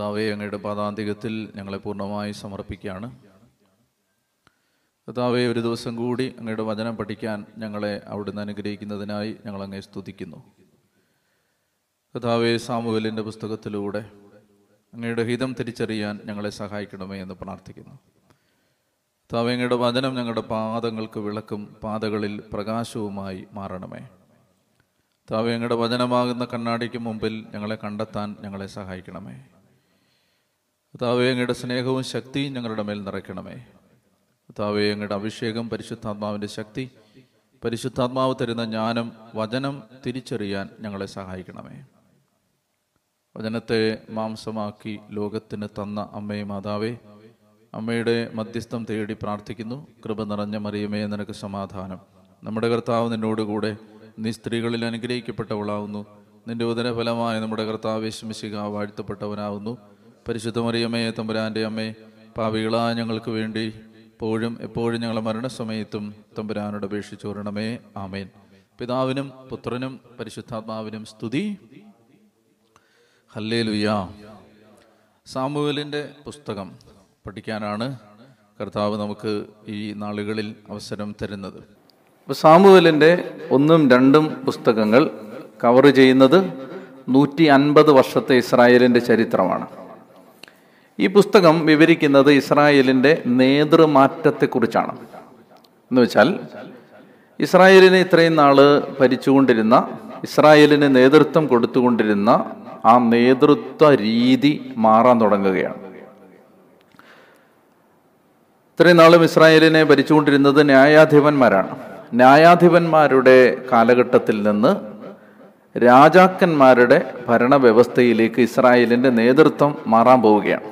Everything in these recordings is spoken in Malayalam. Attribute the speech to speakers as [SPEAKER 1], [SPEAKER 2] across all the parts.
[SPEAKER 1] കർത്താവെ അങ്ങയുടെ പാതാന്തികത്തിൽ ഞങ്ങളെ പൂർണ്ണമായി സമർപ്പിക്കുകയാണ് കർത്താവെ ഒരു ദിവസം കൂടി അങ്ങയുടെ വചനം പഠിക്കാൻ ഞങ്ങളെ അവിടുന്ന് അനുഗ്രഹിക്കുന്നതിനായി ഞങ്ങൾ അങ്ങേ സ്തുതിക്കുന്നു കർത്താവെ സാമുവലിൻ്റെ പുസ്തകത്തിലൂടെ അങ്ങയുടെ ഹിതം തിരിച്ചറിയാൻ ഞങ്ങളെ സഹായിക്കണമേ എന്ന് പ്രാർത്ഥിക്കുന്നു കർത്താവെ അങ്ങയുടെ വചനം ഞങ്ങളുടെ പാദങ്ങൾക്ക് വിളക്കും പാതകളിൽ പ്രകാശവുമായി മാറണമേ താവേ അങ്ങയുടെ വചനമാകുന്ന കണ്ണാടിക്ക് മുമ്പിൽ ഞങ്ങളെ കണ്ടെത്താൻ ഞങ്ങളെ സഹായിക്കണമേ കർത്താവെ അങ്ങയുടെ സ്നേഹവും ശക്തിയും ഞങ്ങളുടെ മേൽ നിറയ്ക്കണമേ കർത്താവെ അങ്ങയുടെ അഭിഷേകം പരിശുദ്ധാത്മാവിൻ്റെ ശക്തി പരിശുദ്ധാത്മാവ് തരുന്ന ജ്ഞാനം വചനം തിരിച്ചറിയാൻ ഞങ്ങളെ സഹായിക്കണമേ വചനത്തെ മാംസമാക്കി ലോകത്തിന് തന്ന അമ്മയും മാതാവേ അമ്മയുടെ മധ്യസ്ഥം തേടി പ്രാർത്ഥിക്കുന്നു കൃപ നിറഞ്ഞ മറിയമേ നിനക്ക് സമാധാനം നമ്മുടെ കർത്താവ് നിന്നോടുകൂടെ നീ സ്ത്രീകളിൽ അനുഗ്രഹിക്കപ്പെട്ടവളാവുന്നു നിന്റെ ഉദരഫലമായ നമ്മുടെ കർത്താവ് യേശുമിശിക വാഴ്ത്തപ്പെട്ടവനാവുന്നു പരിശുദ്ധമറിയമ്മേ തമ്പുരാൻ്റെ അമ്മേ പാവികളാ ഞങ്ങൾക്ക് വേണ്ടി എപ്പോഴും എപ്പോഴും ഞങ്ങളുടെ മരണസമയത്തും തമ്പുരാനോട് അപേക്ഷിച്ചു വരണമേ ആമേൻ പിതാവിനും പുത്രനും പരിശുദ്ധാത്മാവിനും സ്തുതി
[SPEAKER 2] ഹല്ലേ ലുയാ സാമുവലിൻ്റെ പുസ്തകം പഠിക്കാനാണ് കർത്താവ് നമുക്ക് ഈ നാളുകളിൽ അവസരം തരുന്നത്
[SPEAKER 3] സാമുവലിൻ്റെ ഒന്നും രണ്ടും പുസ്തകങ്ങൾ കവർ ചെയ്യുന്നത് നൂറ്റി അൻപത് വർഷത്തെ ഇസ്രായേലിൻ്റെ ചരിത്രമാണ് ഈ പുസ്തകം വിവരിക്കുന്നത് ഇസ്രായേലിൻ്റെ നേതൃമാറ്റത്തെക്കുറിച്ചാണ് എന്ന് വെച്ചാൽ ഇസ്രായേലിനെ ഇത്രയും നാൾ ഭരിച്ചുകൊണ്ടിരുന്ന ഇസ്രായേലിന് നേതൃത്വം കൊടുത്തുകൊണ്ടിരുന്ന ആ നേതൃത്വ രീതി മാറാൻ തുടങ്ങുകയാണ് ഇത്രയും നാളും ഇസ്രായേലിനെ ഭരിച്ചുകൊണ്ടിരുന്നത് ന്യായാധിപന്മാരാണ് ന്യായാധിപന്മാരുടെ കാലഘട്ടത്തിൽ നിന്ന് രാജാക്കന്മാരുടെ ഭരണവ്യവസ്ഥയിലേക്ക് ഇസ്രായേലിൻ്റെ നേതൃത്വം മാറാൻ പോവുകയാണ്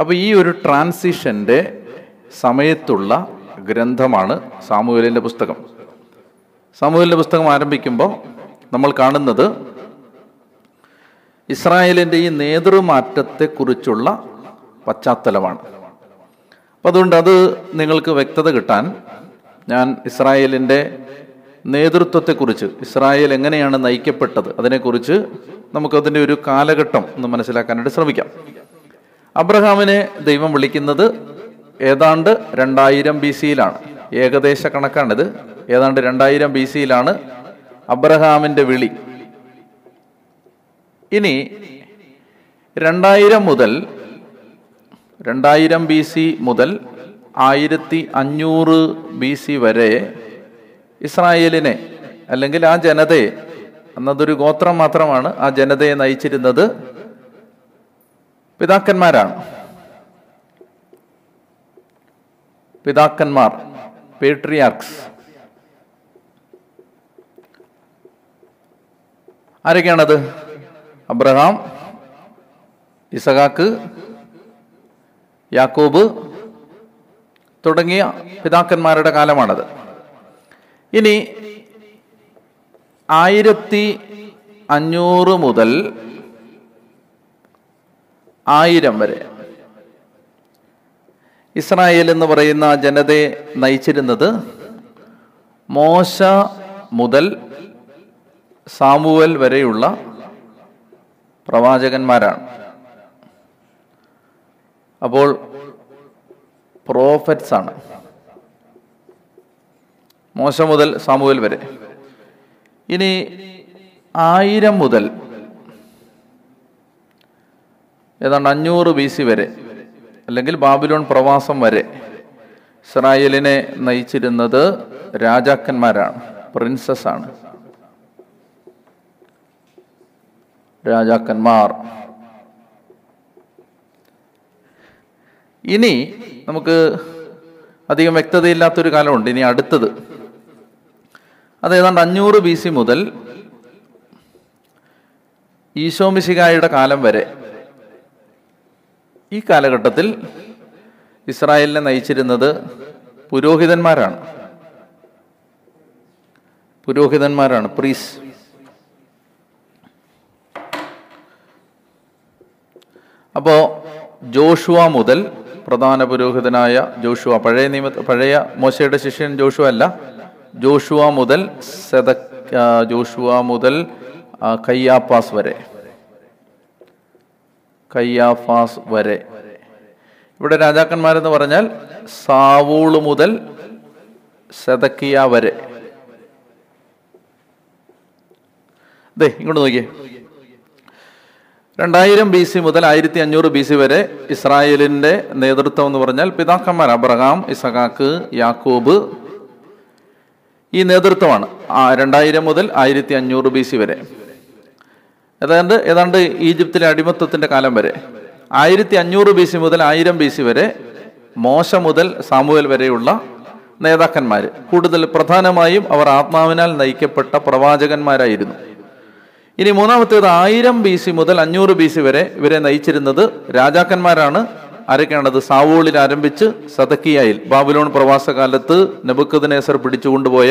[SPEAKER 3] അപ്പോൾ ഈ ഒരു ട്രാൻസിഷന്റെ സമയത്തുള്ള ഗ്രന്ഥമാണ് സാമൂഹ്യലിന്റെ പുസ്തകം സാമൂഹ്യലിന്റെ പുസ്തകം ആരംഭിക്കുമ്പോൾ നമ്മൾ കാണുന്നത് ഇസ്രായേലിന്റെ ഈ നേതൃമാറ്റത്തെക്കുറിച്ചുള്ള പശ്ചാത്തലമാണ് അപ്പൊ അതുകൊണ്ട് അത് നിങ്ങൾക്ക് വ്യക്തത കിട്ടാൻ ഞാൻ ഇസ്രായേലിന്റെ നേതൃത്വത്തെക്കുറിച്ച് ഇസ്രായേൽ എങ്ങനെയാണ് നയിക്കപ്പെട്ടത് അതിനെക്കുറിച്ച് നമുക്കതിൻ്റെ ഒരു കാലഘട്ടം ഒന്ന് മനസ്സിലാക്കാനായിട്ട് ശ്രമിക്കാം അബ്രഹാമിനെ ദൈവം വിളിക്കുന്നത് ഏതാണ്ട് രണ്ടായിരം ബി സിയിലാണ് ഏകദേശ കണക്കാണിത് ഏതാണ്ട് രണ്ടായിരം ബി സിയിലാണ് അബ്രഹാമിൻ്റെ വിളി ഇനി രണ്ടായിരം മുതൽ രണ്ടായിരം ബി സി മുതൽ ആയിരത്തി അഞ്ഞൂറ് ബി സി വരെ ഇസ്രായേലിനെ അല്ലെങ്കിൽ ആ ജനതയെ അന്നതൊരു ഗോത്രം മാത്രമാണ് ആ ജനതയെ നയിച്ചിരുന്നത് പിതാക്കന്മാരാണ് പിതാക്കന്മാർ പേട്രിയാർക്സ് ആരൊക്കെയാണത് അബ്രഹാം ഇസഹാക്ക് യാക്കോബ് തുടങ്ങിയ പിതാക്കന്മാരുടെ കാലമാണത് ഇനി ആയിരത്തി അഞ്ഞൂറ് മുതൽ ആയിരം വരെ ഇസ്രായേൽ എന്ന് പറയുന്ന ജനതയെ നയിച്ചിരുന്നത് മോശ മുതൽ സാമുവൽ വരെയുള്ള പ്രവാചകന്മാരാണ് അപ്പോൾ പ്രോഫറ്റ്സ് ആണ് മോശ മുതൽ സാമുവൽ വരെ ഇനി ആയിരം മുതൽ ഏതാണ്ട് അഞ്ഞൂറ് ബി സി വരെ അല്ലെങ്കിൽ ബാബിലോൺ പ്രവാസം വരെ ഇസ്രായേലിനെ നയിച്ചിരുന്നത് രാജാക്കന്മാരാണ് പ്രിൻസസ് ആണ് രാജാക്കന്മാർ ഇനി നമുക്ക് അധികം വ്യക്തതയില്ലാത്തൊരു കാലമുണ്ട് ഇനി അടുത്തത് അതേതാണ്ട് അഞ്ഞൂറ് ബി സി മുതൽ ഈശോമിശികായുടെ കാലം വരെ ഈ കാലഘട്ടത്തിൽ ഇസ്രായേലിനെ നയിച്ചിരുന്നത് പുരോഹിതന്മാരാണ് പുരോഹിതന്മാരാണ് പ്രീസ് അപ്പോൾ ജോഷുവ മുതൽ പ്രധാന പുരോഹിതനായ ജോഷുവ പഴയ നിയമ പഴയ മോശയുടെ ശിഷ്യൻ ജോഷുവ അല്ല ജോഷുവ മുതൽ സെത ജോഷുവ മുതൽ കയ്യാപ്പാസ് വരെ കയ്യാഫാസ് വരെ ഇവിടെ രാജാക്കന്മാരെന്ന് പറഞ്ഞാൽ സാവൂള് മുതൽ സെതക്കിയ വരെ അതെ ഇങ്ങോട്ട് നോക്കിയേ രണ്ടായിരം ബി സി മുതൽ ആയിരത്തി അഞ്ഞൂറ് ബി സി വരെ ഇസ്രായേലിന്റെ നേതൃത്വം എന്ന് പറഞ്ഞാൽ പിതാക്കന്മാർ അബ്രഹാം ഇസഹാക്ക് യാക്കൂബ് ഈ നേതൃത്വമാണ് രണ്ടായിരം മുതൽ ആയിരത്തി അഞ്ഞൂറ് ബി സി വരെ ഏതാണ്ട് ഏതാണ്ട് ഈജിപ്തിലെ അടിമത്തത്തിന്റെ കാലം വരെ ആയിരത്തി അഞ്ഞൂറ് ബി സി മുതൽ ആയിരം ബി സി വരെ മോശ മുതൽ സാമുവൽ വരെയുള്ള നേതാക്കന്മാർ കൂടുതൽ പ്രധാനമായും അവർ ആത്മാവിനാൽ നയിക്കപ്പെട്ട പ്രവാചകന്മാരായിരുന്നു ഇനി മൂന്നാമത്തേത് ആയിരം ബി സി മുതൽ അഞ്ഞൂറ് ബി സി വരെ ഇവരെ നയിച്ചിരുന്നത് രാജാക്കന്മാരാണ് ആരൊക്കെയാണത് സാവൂളിൽ ആരംഭിച്ച് സദക്കിയായിൽ ബാബുലോൺ പ്രവാസകാലത്ത് നബുക്കദ് നേസർ പിടിച്ചുകൊണ്ടുപോയ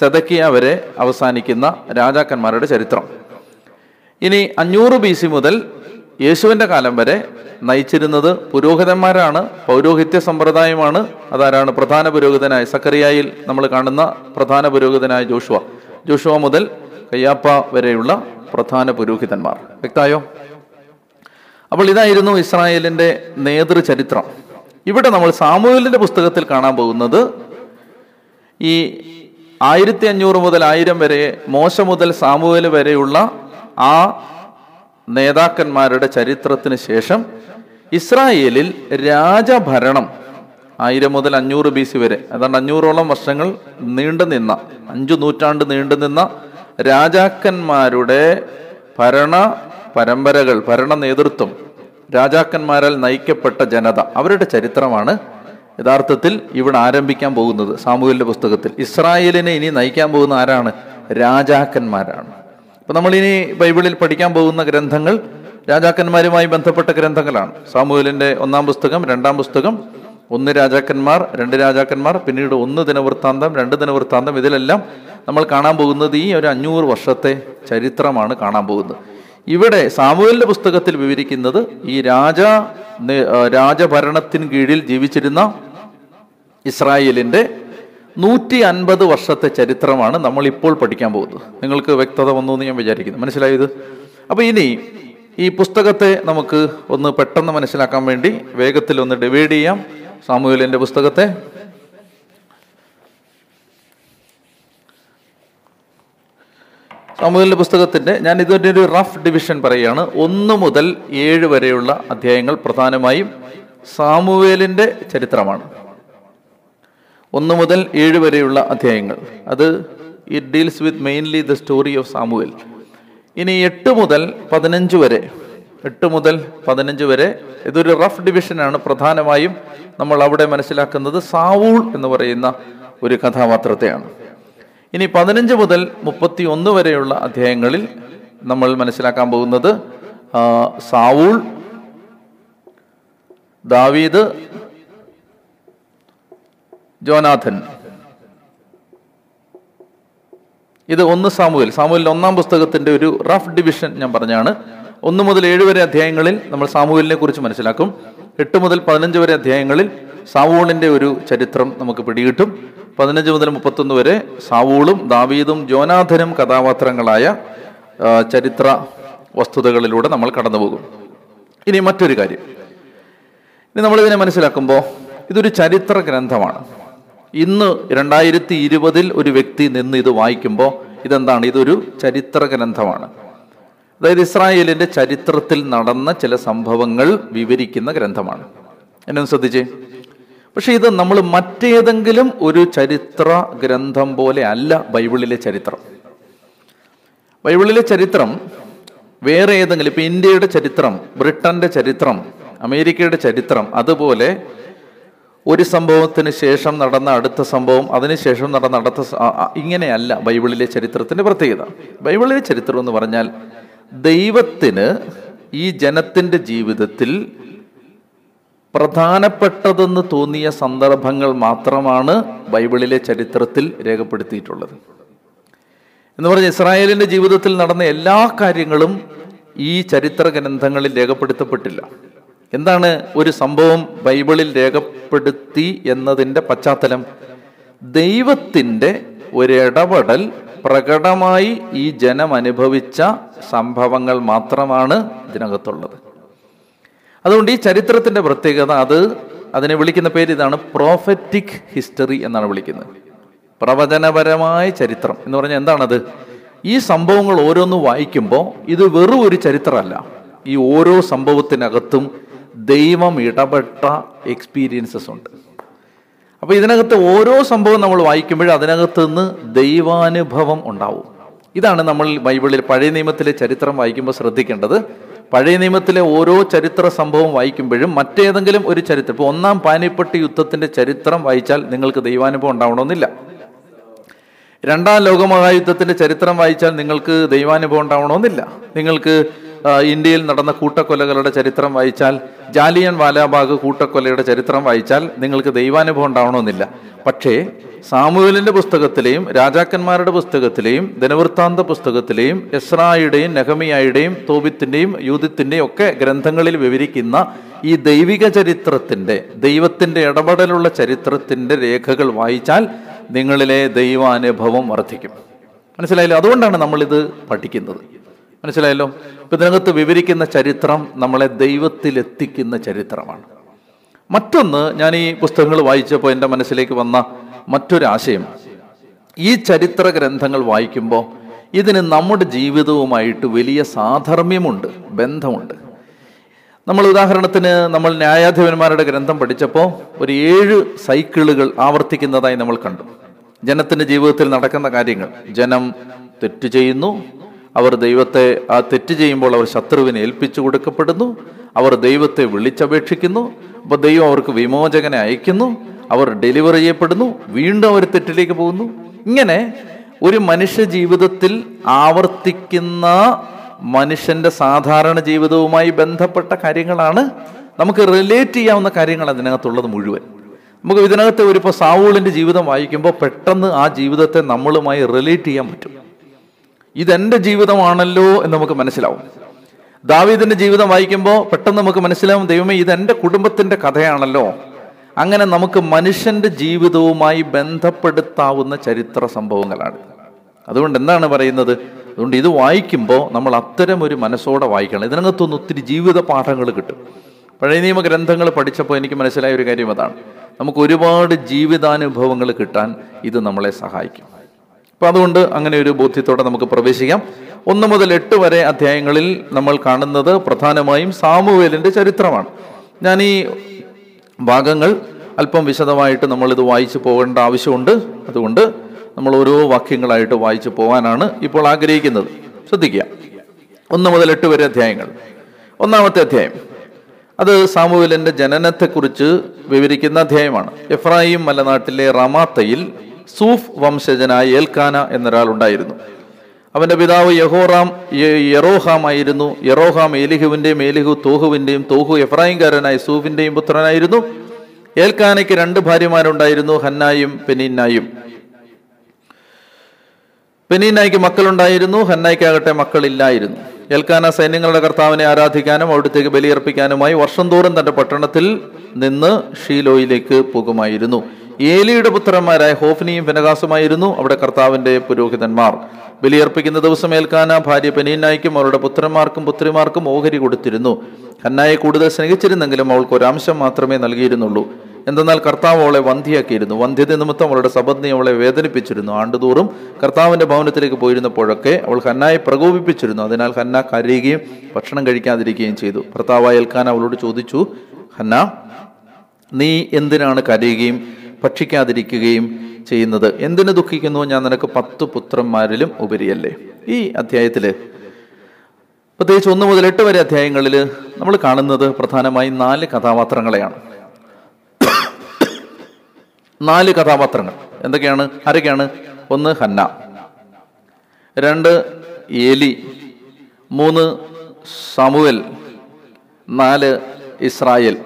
[SPEAKER 3] സദക്കിയ വരെ അവസാനിക്കുന്ന രാജാക്കന്മാരുടെ ചരിത്രം ഇനി അഞ്ഞൂറ് ബി സി മുതൽ യേശുവിൻ്റെ കാലം വരെ നയിച്ചിരുന്നത് പുരോഹിതന്മാരാണ് പൗരോഹിത്യ സമ്പ്രദായമാണ് അതാരാണ് പ്രധാന പുരോഹിതനായ സക്കറിയായിൽ നമ്മൾ കാണുന്ന പ്രധാന പുരോഹിതനായ ജോഷുവ ജോഷുവ മുതൽ കയ്യാപ്പ വരെയുള്ള പ്രധാന പുരോഹിതന്മാർ വ്യക്തായോ അപ്പോൾ ഇതായിരുന്നു ഇസ്രായേലിൻ്റെ നേതൃചരിത്രം ഇവിടെ നമ്മൾ സാമൂഹ്യലിൻ്റെ പുസ്തകത്തിൽ കാണാൻ പോകുന്നത് ഈ ആയിരത്തി അഞ്ഞൂറ് മുതൽ ആയിരം വരെ മോശ മുതൽ സാമൂഹ്യൽ വരെയുള്ള ആ നേതാക്കന്മാരുടെ ചരിത്രത്തിന് ശേഷം ഇസ്രായേലിൽ രാജഭരണം ആയിരം മുതൽ അഞ്ഞൂറ് ബി സി വരെ അതാണ്ട് അഞ്ഞൂറോളം വർഷങ്ങൾ നീണ്ടു നിന്ന അഞ്ചു നൂറ്റാണ്ട് നീണ്ടു നിന്ന രാജാക്കന്മാരുടെ ഭരണ പരമ്പരകൾ ഭരണ നേതൃത്വം രാജാക്കന്മാരാൽ നയിക്കപ്പെട്ട ജനത അവരുടെ ചരിത്രമാണ് യഥാർത്ഥത്തിൽ ഇവിടെ ആരംഭിക്കാൻ പോകുന്നത് സാമൂഹിക പുസ്തകത്തിൽ ഇസ്രായേലിനെ ഇനി നയിക്കാൻ പോകുന്ന ആരാണ് രാജാക്കന്മാരാണ് അപ്പം നമ്മളിനി ബൈബിളിൽ പഠിക്കാൻ പോകുന്ന ഗ്രന്ഥങ്ങൾ രാജാക്കന്മാരുമായി ബന്ധപ്പെട്ട ഗ്രന്ഥങ്ങളാണ് സാമൂഹലിൻ്റെ ഒന്നാം പുസ്തകം രണ്ടാം പുസ്തകം ഒന്ന് രാജാക്കന്മാർ രണ്ട് രാജാക്കന്മാർ പിന്നീട് ഒന്ന് ദിനവൃത്താന്തം രണ്ട് ദിനവൃത്താന്തം ഇതിലെല്ലാം നമ്മൾ കാണാൻ പോകുന്നത് ഈ ഒരു അഞ്ഞൂറ് വർഷത്തെ ചരിത്രമാണ് കാണാൻ പോകുന്നത് ഇവിടെ സാമൂഹലിൻ്റെ പുസ്തകത്തിൽ വിവരിക്കുന്നത് ഈ രാജ രാജഭരണത്തിന് കീഴിൽ ജീവിച്ചിരുന്ന ഇസ്രായേലിൻ്റെ നൂറ്റി അൻപത് വർഷത്തെ ചരിത്രമാണ് നമ്മൾ ഇപ്പോൾ പഠിക്കാൻ പോകുന്നത് നിങ്ങൾക്ക് വ്യക്തത വന്നു എന്ന് ഞാൻ വിചാരിക്കുന്നു മനസ്സിലായത് അപ്പോൾ ഇനി ഈ പുസ്തകത്തെ നമുക്ക് ഒന്ന് പെട്ടെന്ന് മനസ്സിലാക്കാൻ വേണ്ടി വേഗത്തിൽ ഒന്ന് ഡിവൈഡ് ചെയ്യാം സാമൂഹ്യലിൻ്റെ പുസ്തകത്തെ സാമൂഹ്യലിൻ്റെ പുസ്തകത്തിൻ്റെ ഞാൻ ഇതിൻ്റെ ഒരു റഫ് ഡിവിഷൻ പറയുകയാണ് ഒന്ന് മുതൽ ഏഴ് വരെയുള്ള അധ്യായങ്ങൾ പ്രധാനമായും സാമുവേലിന്റെ ചരിത്രമാണ് ഒന്ന് മുതൽ ഏഴ് വരെയുള്ള അധ്യായങ്ങൾ അത് it deals with mainly the story of Samuel ഇനി എട്ട് മുതൽ പതിനഞ്ച് വരെ എട്ട് മുതൽ പതിനഞ്ച് വരെ ഇതൊരു റഫ് ഡിവിഷനാണ് പ്രധാനമായും നമ്മൾ അവിടെ മനസ്സിലാക്കുന്നത് സാവൂൾ എന്ന് പറയുന്ന ഒരു കഥാപാത്രത്തെയാണ് ഇനി പതിനഞ്ച് മുതൽ മുപ്പത്തി ഒന്ന് വരെയുള്ള അധ്യായങ്ങളിൽ നമ്മൾ മനസ്സിലാക്കാൻ പോകുന്നത് സാവൂൾ ദാവീദ് ജോനാഥൻ ഇത് ഒന്ന് സാമുവിൽ സാമുവിലിൻ്റെ ഒന്നാം പുസ്തകത്തിന്റെ ഒരു റഫ് ഡിവിഷൻ ഞാൻ പറഞ്ഞാണ് ഒന്ന് മുതൽ ഏഴ് വരെ അധ്യായങ്ങളിൽ നമ്മൾ സാമുവിലിനെ കുറിച്ച് മനസ്സിലാക്കും എട്ട് മുതൽ പതിനഞ്ച് വരെ അധ്യായങ്ങളിൽ സാവൂണിന്റെ ഒരു ചരിത്രം നമുക്ക് പിടികിട്ടും പതിനഞ്ച് മുതൽ മുപ്പത്തൊന്ന് വരെ സാവൂളും ദാവീദും ജോനാഥനും കഥാപാത്രങ്ങളായ ചരിത്ര വസ്തുതകളിലൂടെ നമ്മൾ കടന്നുപോകും ഇനി മറ്റൊരു കാര്യം ഇനി നമ്മളിതിനെ മനസ്സിലാക്കുമ്പോൾ ഇതൊരു ചരിത്ര ഗ്രന്ഥമാണ് ഇന്ന് രണ്ടായിരത്തി ഇരുപതിൽ ഒരു വ്യക്തി നിന്ന് ഇത് വായിക്കുമ്പോൾ ഇതെന്താണ് ഇതൊരു ചരിത്ര ഗ്രന്ഥമാണ് അതായത് ഇസ്രായേലിൻ്റെ ചരിത്രത്തിൽ നടന്ന ചില സംഭവങ്ങൾ വിവരിക്കുന്ന ഗ്രന്ഥമാണ് എന്നൊന്ന് ശ്രദ്ധിച്ചേ പക്ഷെ ഇത് നമ്മൾ മറ്റേതെങ്കിലും ഒരു ചരിത്ര ഗ്രന്ഥം പോലെ അല്ല ബൈബിളിലെ ചരിത്രം ബൈബിളിലെ ചരിത്രം വേറെ ഏതെങ്കിലും ഇപ്പം ഇന്ത്യയുടെ ചരിത്രം ബ്രിട്ടൻ്റെ ചരിത്രം അമേരിക്കയുടെ ചരിത്രം അതുപോലെ ഒരു സംഭവത്തിന് ശേഷം നടന്ന അടുത്ത സംഭവം അതിനുശേഷം നടന്ന അടുത്ത ഇങ്ങനെയല്ല ബൈബിളിലെ ചരിത്രത്തിൻ്റെ പ്രത്യേകത ബൈബിളിലെ ചരിത്രം എന്ന് പറഞ്ഞാൽ ദൈവത്തിന് ഈ ജനത്തിൻ്റെ ജീവിതത്തിൽ പ്രധാനപ്പെട്ടതെന്ന് തോന്നിയ സന്ദർഭങ്ങൾ മാത്രമാണ് ബൈബിളിലെ ചരിത്രത്തിൽ രേഖപ്പെടുത്തിയിട്ടുള്ളത് എന്ന് പറഞ്ഞാൽ ഇസ്രായേലിൻ്റെ ജീവിതത്തിൽ നടന്ന എല്ലാ കാര്യങ്ങളും ഈ ചരിത്ര ഗ്രന്ഥങ്ങളിൽ രേഖപ്പെടുത്തപ്പെട്ടില്ല എന്താണ് ഒരു സംഭവം ബൈബിളിൽ രേഖപ്പെടുത്തി എന്നതിൻ്റെ പശ്ചാത്തലം ദൈവത്തിൻ്റെ ഒരിടപെടൽ പ്രകടമായി ഈ ജനം അനുഭവിച്ച സംഭവങ്ങൾ മാത്രമാണ് ഇതിനകത്തുള്ളത് അതുകൊണ്ട് ഈ ചരിത്രത്തിൻ്റെ പ്രത്യേകത അത് അതിനെ വിളിക്കുന്ന പേര് ഇതാണ് പ്രോഫറ്റിക് ഹിസ്റ്ററി എന്നാണ് വിളിക്കുന്നത് പ്രവചനപരമായ ചരിത്രം എന്ന് പറഞ്ഞാൽ എന്താണത് ഈ സംഭവങ്ങൾ ഓരോന്ന് വായിക്കുമ്പോൾ ഇത് വെറും ഒരു ചരിത്രമല്ല ഈ ഓരോ സംഭവത്തിനകത്തും ദൈവം ഇടപെട്ട എക്സ്പീരിയൻസസ് ഉണ്ട് അപ്പോൾ ഇതിനകത്ത് ഓരോ സംഭവം നമ്മൾ വായിക്കുമ്പോഴും അതിനകത്ത് നിന്ന് ദൈവാനുഭവം ഉണ്ടാവും ഇതാണ് നമ്മൾ ബൈബിളിൽ പഴയ നിയമത്തിലെ ചരിത്രം വായിക്കുമ്പോൾ ശ്രദ്ധിക്കേണ്ടത് പഴയ നിയമത്തിലെ ഓരോ ചരിത്ര സംഭവം വായിക്കുമ്പോഴും മറ്റേതെങ്കിലും ഒരു ചരിത്രം ഇപ്പോൾ ഒന്നാം പാനിപ്പട്ടി യുദ്ധത്തിൻ്റെ ചരിത്രം വായിച്ചാൽ നിങ്ങൾക്ക് ദൈവാനുഭവം ഉണ്ടാവണമെന്നില്ല രണ്ടാം ലോകമഹായുദ്ധത്തിൻ്റെ ചരിത്രം വായിച്ചാൽ നിങ്ങൾക്ക് ദൈവാനുഭവം ഉണ്ടാവണമെന്നില്ല നിങ്ങൾക്ക് ഇന്ത്യയിൽ നടന്ന കൂട്ടക്കൊലകളുടെ ചരിത്രം വായിച്ചാൽ ജാലിയൻ വാലാബാഗ് കൂട്ടക്കൊലയുടെ ചരിത്രം വായിച്ചാൽ നിങ്ങൾക്ക് ദൈവാനുഭവം ഉണ്ടാവണമെന്നില്ല പക്ഷേ സാമുവലിന്റെ പുസ്തകത്തിലെയും രാജാക്കന്മാരുടെ പുസ്തകത്തിലെയും ദിനവൃത്താന്ത പുസ്തകത്തിലെയും എസ്രായുടെയും നഹമിയായുടെയും തോബിത്തിന്റെയും യൂതിത്തിന്റെയും ഒക്കെ ഗ്രന്ഥങ്ങളിൽ വിവരിക്കുന്ന ഈ ദൈവിക ചരിത്രത്തിന്റെ ദൈവത്തിന്റെ ഇടപെടലുള്ള ചരിത്രത്തിന്റെ രേഖകൾ വായിച്ചാൽ നിങ്ങളിലെ ദൈവാനുഭവം വർദ്ധിക്കും മനസ്സിലായില്ലേ അതുകൊണ്ടാണ് നമ്മളിത് പഠിക്കുന്നത് മനസ്സിലായല്ലോ ഇപ്പം ഇതിനകത്ത് വിവരിക്കുന്ന ചരിത്രം നമ്മളെ ദൈവത്തിലെത്തിക്കുന്ന ചരിത്രമാണ് മറ്റൊന്ന് ഞാൻ ഈ പുസ്തകങ്ങൾ വായിച്ചപ്പോൾ എൻ്റെ മനസ്സിലേക്ക് വന്ന മറ്റൊരാശയം ഈ ചരിത്ര ഗ്രന്ഥങ്ങൾ വായിക്കുമ്പോൾ ഇതിന് നമ്മുടെ ജീവിതവുമായിട്ട് വലിയ സാധർമ്യമുണ്ട് ബന്ധമുണ്ട് നമ്മൾ ഉദാഹരണത്തിന് നമ്മൾ ന്യായാധിപന്മാരുടെ ഗ്രന്ഥം പഠിച്ചപ്പോൾ ഒരു ഏഴ് സൈക്കിളുകൾ ആവർത്തിക്കുന്നതായി നമ്മൾ കണ്ടു ജനത്തിൻ്റെ ജീവിതത്തിൽ നടക്കുന്ന കാര്യങ്ങൾ ജനം തെറ്റ് ചെയ്യുന്നു അവർ ദൈവത്തെ ആ തെറ്റ് ചെയ്യുമ്പോൾ അവർ ശത്രുവിനെ ഏൽപ്പിച്ചു കൊടുക്കപ്പെടുന്നു അവർ ദൈവത്തെ വിളിച്ചപേക്ഷിക്കുന്നു അപ്പോൾ ദൈവം അവർക്ക് വിമോചകനെ അയക്കുന്നു അവർ ഡെലിവർ ചെയ്യപ്പെടുന്നു വീണ്ടും അവർ തെറ്റിലേക്ക് പോകുന്നു ഇങ്ങനെ ഒരു മനുഷ്യ ജീവിതത്തിൽ ആവർത്തിക്കുന്ന മനുഷ്യന്റെ സാധാരണ ജീവിതവുമായി ബന്ധപ്പെട്ട കാര്യങ്ങളാണ് നമുക്ക് റിലേറ്റ് ചെയ്യാവുന്ന കാര്യങ്ങൾ അതിനകത്തുള്ളത് മുഴുവൻ നമുക്ക് ഇതിനകത്ത് ഒരു ഇപ്പോൾ സാവൂളിൻ്റെ ജീവിതം വായിക്കുമ്പോൾ പെട്ടെന്ന് ആ ജീവിതത്തെ നമ്മളുമായി റിലേറ്റ് ചെയ്യാൻ പറ്റും ഇതെന്റെ ജീവിതമാണല്ലോ എന്ന് നമുക്ക് മനസ്സിലാവും ദാവീദിന്റെ ജീവിതം വായിക്കുമ്പോൾ പെട്ടെന്ന് നമുക്ക് മനസ്സിലാവും ദൈവമേ എൻ്റെ കുടുംബത്തിന്റെ കഥയാണല്ലോ അങ്ങനെ നമുക്ക് മനുഷ്യന്റെ ജീവിതവുമായി ബന്ധപ്പെടുത്താവുന്ന ചരിത്ര സംഭവങ്ങളാണ് അതുകൊണ്ട് എന്താണ് പറയുന്നത് അതുകൊണ്ട് ഇത് വായിക്കുമ്പോൾ നമ്മൾ അത്തരം ഒരു മനസ്സോടെ വായിക്കണം ഇതിനകത്തുനിന്ന് ഒത്തിരി ജീവിത പാഠങ്ങൾ കിട്ടും പഴയ നിയമ ഗ്രന്ഥങ്ങൾ പഠിച്ചപ്പോൾ എനിക്ക് മനസ്സിലായ ഒരു കാര്യം അതാണ് നമുക്ക് ഒരുപാട് ജീവിതാനുഭവങ്ങൾ കിട്ടാൻ ഇത് നമ്മളെ സഹായിക്കും അപ്പൊ അതുകൊണ്ട് അങ്ങനെ ഒരു ബോധ്യത്തോടെ നമുക്ക് പ്രവേശിക്കാം ഒന്ന് മുതൽ എട്ട് വരെ അധ്യായങ്ങളിൽ നമ്മൾ കാണുന്നത് പ്രധാനമായും സാമുവേലിന്റെ ചരിത്രമാണ് ഞാൻ ഈ ഭാഗങ്ങൾ അല്പം വിശദമായിട്ട് നമ്മൾ ഇത് വായിച്ചു പോകേണ്ട ആവശ്യമുണ്ട് അതുകൊണ്ട് നമ്മൾ ഓരോ വാക്യങ്ങളായിട്ട് വായിച്ചു പോകാനാണ് ഇപ്പോൾ ആഗ്രഹിക്കുന്നത് ശ്രദ്ധിക്കുക ഒന്ന് മുതൽ എട്ട് വരെ അധ്യായങ്ങൾ ഒന്നാമത്തെ അധ്യായം അത് സാമുവേലിന്റെ ജനനത്തെക്കുറിച്ച് വിവരിക്കുന്ന അധ്യായമാണ് എഫ്രായിം മലനാട്ടിലെ റമാത്തയിൽ സൂഫ് വംശജനായ ഏൽക്കാന എന്നൊരാൾ ഉണ്ടായിരുന്നു അവൻ്റെ പിതാവ് യഹോറാം യറോഹാം ആയിരുന്നു യറോഹാം ഏലിഹുവിൻ്റെയും ഏലിഹു തോഹുവിൻ്റെയും തോഹു എഫ്രാഹിംകാരനായ സൂഫിൻ്റെയും പുത്രനായിരുന്നു ഏൽക്കാനയ്ക്ക് രണ്ട് ഭാര്യമാരുണ്ടായിരുന്നു ഹന്നായും പെനീന്നായും പെനീന്നായിക്ക് മക്കളുണ്ടായിരുന്നു ഹന്നായിക്കാകട്ടെ മക്കളില്ലായിരുന്നു ഏൽക്കാന സൈന്യങ്ങളുടെ കർത്താവിനെ ആരാധിക്കാനും അവിടുത്തേക്ക് ബലിയർപ്പിക്കാനുമായി വർഷം തോറും തൻ്റെ പട്ടണത്തിൽ നിന്ന് ഷീലോയിലേക്ക് പോകുമായിരുന്നു ഏലിയുടെ പുത്രന്മാരായ ഹോഫിനിയും ഫിനഹാസുമായിരുന്നു അവിടെ കർത്താവിന്റെ പുരോഹിതന്മാർ ബലിയർപ്പിക്കുന്ന ദിവസം ഏൽക്കാന ഭാര്യ പെനീനായിക്കും അവരുടെ പുത്രന്മാർക്കും പുത്രിമാർക്കും ഓഹരി കൊടുത്തിരുന്നു ഹന്നായെ കൂടുതൽ സ്നേഹിച്ചിരുന്നെങ്കിലും അവൾക്ക് ഒരംശം മാത്രമേ നൽകിയിരുന്നുള്ളൂ എന്തെന്നാൽ കർത്താവ് അവളെ വന്ധിയാക്കിയിരുന്നു വന്ധ്യത നിമിത്തം അവളുടെ സബദ്നി അവളെ വേദനിപ്പിച്ചിരുന്നു ആണ്ടുതോറും കർത്താവിന്റെ ഭവനത്തിലേക്ക് പോയിരുന്നപ്പോഴൊക്കെ അവൾ ഹന്നായെ പ്രകോപിപ്പിച്ചിരുന്നു അതിനാൽ ഹന്ന കരയുകയും ഭക്ഷണം കഴിക്കാതിരിക്കുകയും ചെയ്തു ഭർത്താവായ ഏൽക്കാൻ അവളോട് ചോദിച്ചു ഹന്ന നീ എന്തിനാണ് കരയുകയും ഭക്ഷിക്കാതിരിക്കുകയും ചെയ്യുന്നത് എന്തിനു ദുഃഖിക്കുന്നു ഞാൻ നിനക്ക് പത്ത് പുത്രന്മാരിലും ഉപരിയല്ലേ ഈ അധ്യായത്തിൽ പ്രത്യേകിച്ച് ഒന്ന് മുതൽ എട്ട് വരെ അധ്യായങ്ങളിൽ നമ്മൾ കാണുന്നത് പ്രധാനമായും നാല് കഥാപാത്രങ്ങളെയാണ് നാല് കഥാപാത്രങ്ങൾ എന്തൊക്കെയാണ് ആരൊക്കെയാണ് ഒന്ന് ഹന്ന രണ്ട് ഏലി മൂന്ന് സമുവൽ നാല് ഇസ്രായേൽ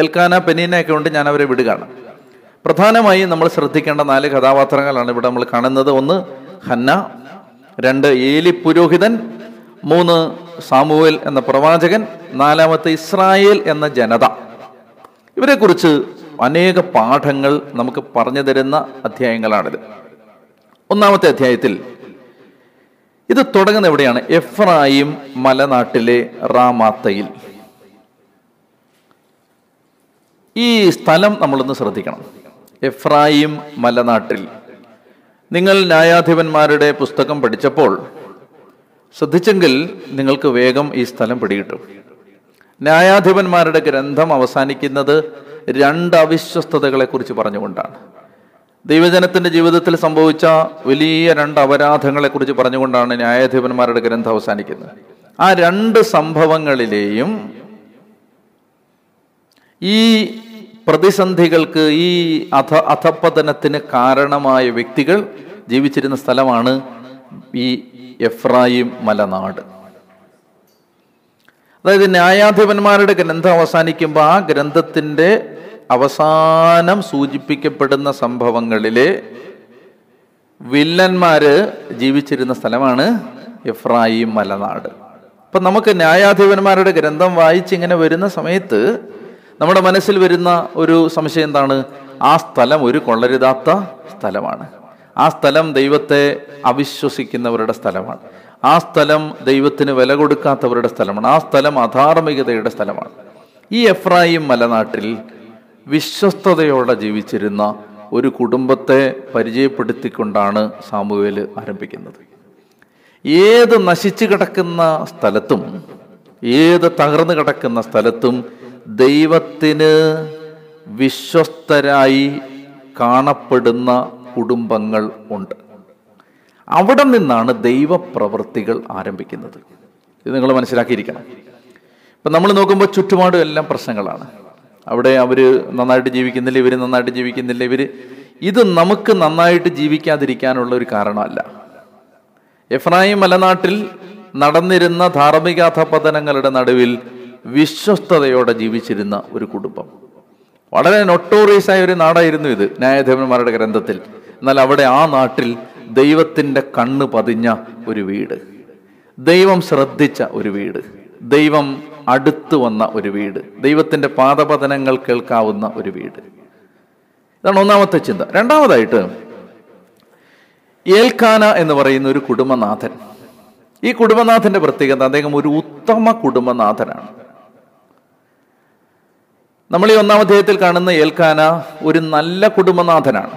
[SPEAKER 3] എൽക്കാന പെനീനയൊക്കെ ഉണ്ട് ഞാൻ അവരെ വിടുകയാണ് പ്രധാനമായും നമ്മൾ ശ്രദ്ധിക്കേണ്ട നാല് കഥാപാത്രങ്ങളാണ് ഇവിടെ നമ്മൾ കാണുന്നത് ഒന്ന് ഹന്ന രണ്ട് ഏലി പുരോഹിതൻ മൂന്ന് സാമുവേൽ എന്ന പ്രവാചകൻ നാലാമത്തെ ഇസ്രായേൽ എന്ന ജനത ഇവരെക്കുറിച്ച് അനേക പാഠങ്ങൾ നമുക്ക് പറഞ്ഞു തരുന്ന അധ്യായങ്ങളാണിത് ഒന്നാമത്തെ അധ്യായത്തിൽ ഇത് തുടങ്ങുന്ന എവിടെയാണ് എഫ്രായിം മലനാട്ടിലെ റാമാത്തയിൽ ഈ സ്ഥലം നമ്മളൊന്ന് ശ്രദ്ധിക്കണം എഫ്രായിം മലനാട്ടിൽ നിങ്ങൾ ന്യായാധിപന്മാരുടെ പുസ്തകം പഠിച്ചപ്പോൾ ശ്രദ്ധിച്ചെങ്കിൽ നിങ്ങൾക്ക് വേഗം ഈ സ്ഥലം പിടികിട്ടും ന്യായാധിപന്മാരുടെ ഗ്രന്ഥം അവസാനിക്കുന്നത് രണ്ട് കുറിച്ച് പറഞ്ഞുകൊണ്ടാണ് ദൈവജനത്തിന്റെ ജീവിതത്തിൽ സംഭവിച്ച വലിയ രണ്ട് അപരാധങ്ങളെ കുറിച്ച് പറഞ്ഞുകൊണ്ടാണ് ന്യായാധിപന്മാരുടെ ഗ്രന്ഥം അവസാനിക്കുന്നത് ആ രണ്ട് സംഭവങ്ങളിലെയും ഈ പ്രതിസന്ധികൾക്ക് ഈ അധ അധപ്പതനത്തിന് കാരണമായ വ്യക്തികൾ ജീവിച്ചിരുന്ന സ്ഥലമാണ് ഈ എഫ്രായിം മലനാട് അതായത് ന്യായാധിപന്മാരുടെ ഗ്രന്ഥം അവസാനിക്കുമ്പോൾ ആ ഗ്രന്ഥത്തിൻ്റെ അവസാനം സൂചിപ്പിക്കപ്പെടുന്ന സംഭവങ്ങളിലെ വില്ലന്മാര് ജീവിച്ചിരുന്ന സ്ഥലമാണ് എഫ്രായിം മലനാട് അപ്പം നമുക്ക് ന്യായാധിപന്മാരുടെ ഗ്രന്ഥം വായിച്ചിങ്ങനെ വരുന്ന സമയത്ത് നമ്മുടെ മനസ്സിൽ വരുന്ന ഒരു സംശയം എന്താണ് ആ സ്ഥലം ഒരു കൊള്ളരുതാത്ത സ്ഥലമാണ് ആ സ്ഥലം ദൈവത്തെ അവിശ്വസിക്കുന്നവരുടെ സ്ഥലമാണ് ആ സ്ഥലം ദൈവത്തിന് വില കൊടുക്കാത്തവരുടെ സ്ഥലമാണ് ആ സ്ഥലം അധാർമികതയുടെ സ്ഥലമാണ് ഈ എഫ്രായിം മലനാട്ടിൽ വിശ്വസ്തയോടെ ജീവിച്ചിരുന്ന ഒരു കുടുംബത്തെ പരിചയപ്പെടുത്തിക്കൊണ്ടാണ് സാമുവേൽ ആരംഭിക്കുന്നത് ഏത് നശിച്ചു കിടക്കുന്ന സ്ഥലത്തും ഏത് തകർന്നു കിടക്കുന്ന സ്ഥലത്തും ദൈവത്തിന് വിശ്വസ്തരായി കാണപ്പെടുന്ന കുടുംബങ്ങൾ ഉണ്ട് അവിടെ നിന്നാണ് ദൈവപ്രവൃത്തികൾ ആരംഭിക്കുന്നത് ഇത് നിങ്ങൾ മനസ്സിലാക്കിയിരിക്കണം ഇപ്പം നമ്മൾ നോക്കുമ്പോൾ ചുറ്റുപാടും എല്ലാം പ്രശ്നങ്ങളാണ് അവിടെ അവർ നന്നായിട്ട് ജീവിക്കുന്നില്ല ഇവർ നന്നായിട്ട് ജീവിക്കുന്നില്ല ഇവർ ഇത് നമുക്ക് നന്നായിട്ട് ജീവിക്കാതിരിക്കാനുള്ള ഒരു കാരണമല്ല എഫ്രാഹിം മലനാട്ടിൽ നടന്നിരുന്ന ധാർമ്മികാധപതനങ്ങളുടെ നടുവിൽ വിശ്വസ്തയോടെ ജീവിച്ചിരുന്ന ഒരു കുടുംബം വളരെ നൊട്ടോറിയസ് ആയ ഒരു നാടായിരുന്നു ഇത് ന്യായാധിപന്മാരുടെ ഗ്രന്ഥത്തിൽ എന്നാൽ അവിടെ ആ നാട്ടിൽ ദൈവത്തിൻ്റെ കണ്ണ് പതിഞ്ഞ ഒരു വീട് ദൈവം ശ്രദ്ധിച്ച ഒരു വീട് ദൈവം അടുത്തു വന്ന ഒരു വീട് ദൈവത്തിൻ്റെ പാദപതനങ്ങൾ കേൾക്കാവുന്ന ഒരു വീട് ഇതാണ് ഒന്നാമത്തെ ചിന്ത രണ്ടാമതായിട്ട് ഏൽക്കാന എന്ന് പറയുന്ന ഒരു കുടുംബനാഥൻ ഈ കുടുംബനാഥൻ്റെ പ്രത്യേകത അദ്ദേഹം ഒരു ഉത്തമ കുടുംബനാഥനാണ് നമ്മൾ ഈ ഒന്നാം അധ്യായത്തിൽ കാണുന്ന ഏൽക്കാന ഒരു നല്ല കുടുംബനാഥനാണ്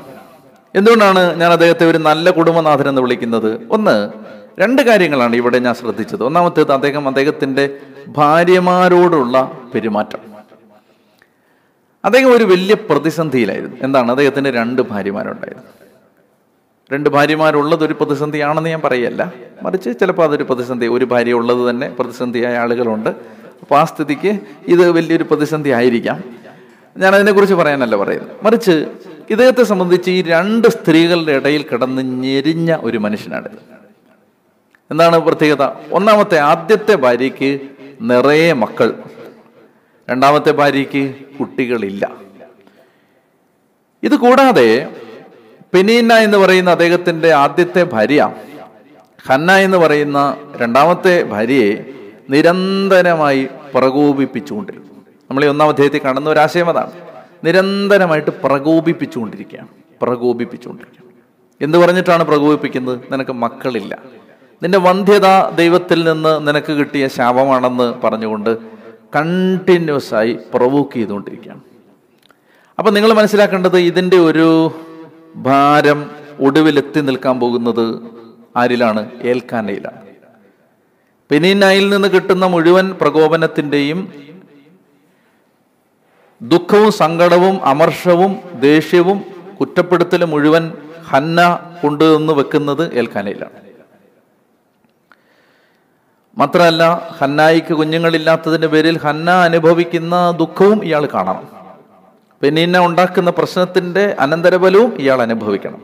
[SPEAKER 3] എന്തുകൊണ്ടാണ് ഞാൻ അദ്ദേഹത്തെ ഒരു നല്ല കുടുംബനാഥൻ എന്ന് വിളിക്കുന്നത് ഒന്ന് രണ്ട് കാര്യങ്ങളാണ് ഇവിടെ ഞാൻ ശ്രദ്ധിച്ചത് ഒന്നാമത്തേത് അദ്ദേഹം അദ്ദേഹത്തിന്റെ ഭാര്യമാരോടുള്ള പെരുമാറ്റം അദ്ദേഹം ഒരു വലിയ പ്രതിസന്ധിയിലായിരുന്നു എന്താണ് അദ്ദേഹത്തിന് രണ്ട് ഭാര്യമാരുണ്ടായിരുന്നു രണ്ട് ഭാര്യമാരുള്ളത് ഒരു പ്രതിസന്ധിയാണെന്ന് ഞാൻ പറയല്ല മറിച്ച് ചിലപ്പോൾ അതൊരു പ്രതിസന്ധി ഒരു ഭാര്യ ഉള്ളത് തന്നെ പ്രതിസന്ധിയായ ആളുകളുണ്ട് അപ്പൊ ആ സ്ഥിതിക്ക് ഇത് വലിയൊരു പ്രതിസന്ധി ആയിരിക്കാം ഞാൻ അതിനെക്കുറിച്ച് പറയാനല്ല പറയുന്നത് മറിച്ച് ഇദ്ദേഹത്തെ സംബന്ധിച്ച് ഈ രണ്ട് സ്ത്രീകളുടെ ഇടയിൽ കിടന്ന് ഞെരിഞ്ഞ ഒരു മനുഷ്യനാണിത് എന്താണ് പ്രത്യേകത ഒന്നാമത്തെ ആദ്യത്തെ ഭാര്യയ്ക്ക് നിറയെ മക്കൾ രണ്ടാമത്തെ ഭാര്യയ്ക്ക് കുട്ടികളില്ല ഇത് കൂടാതെ പെനീന എന്ന് പറയുന്ന അദ്ദേഹത്തിൻ്റെ ആദ്യത്തെ ഭാര്യ ഖന്ന എന്ന് പറയുന്ന രണ്ടാമത്തെ ഭാര്യയെ നിരന്തരമായി പ്രകോപിപ്പിച്ചുകൊണ്ടിരിക്കും നമ്മൾ ഈ ഒന്നാം അധ്യായത്തിൽ കാണുന്ന ഒരു ആശയം അതാണ് നിരന്തരമായിട്ട് പ്രകോപിപ്പിച്ചുകൊണ്ടിരിക്കുകയാണ് പ്രകോപിപ്പിച്ചുകൊണ്ടിരിക്കുക എന്ത് പറഞ്ഞിട്ടാണ് പ്രകോപിപ്പിക്കുന്നത് നിനക്ക് മക്കളില്ല നിന്റെ വന്ധ്യത ദൈവത്തിൽ നിന്ന് നിനക്ക് കിട്ടിയ ശാപമാണെന്ന് പറഞ്ഞുകൊണ്ട് കണ്ടിന്യൂസ് ആയി പ്രൊവോക്ക് ചെയ്തുകൊണ്ടിരിക്കുകയാണ് അപ്പം നിങ്ങൾ മനസ്സിലാക്കേണ്ടത് ഇതിൻ്റെ ഒരു ഭാരം ഒടുവിലെത്തി നിൽക്കാൻ പോകുന്നത് ആരിലാണ് ഏൽക്കാനയിലാണ് പെനീനായിൽ നിന്ന് കിട്ടുന്ന മുഴുവൻ പ്രകോപനത്തിൻ്റെയും ദുഃഖവും സങ്കടവും അമർഷവും ദേഷ്യവും കുറ്റപ്പെടുത്തലും മുഴുവൻ ഹന്ന കൊണ്ടുവന്ന് വെക്കുന്നത് ഏൽക്കാനയിലാണ് മാത്രമല്ല ഹന്നായിക്ക് കുഞ്ഞുങ്ങളില്ലാത്തതിൻ്റെ പേരിൽ ഹന്ന അനുഭവിക്കുന്ന ദുഃഖവും ഇയാൾ കാണണം പെനീന ഉണ്ടാക്കുന്ന പ്രശ്നത്തിൻ്റെ അനന്തരഫലവും ഇയാൾ അനുഭവിക്കണം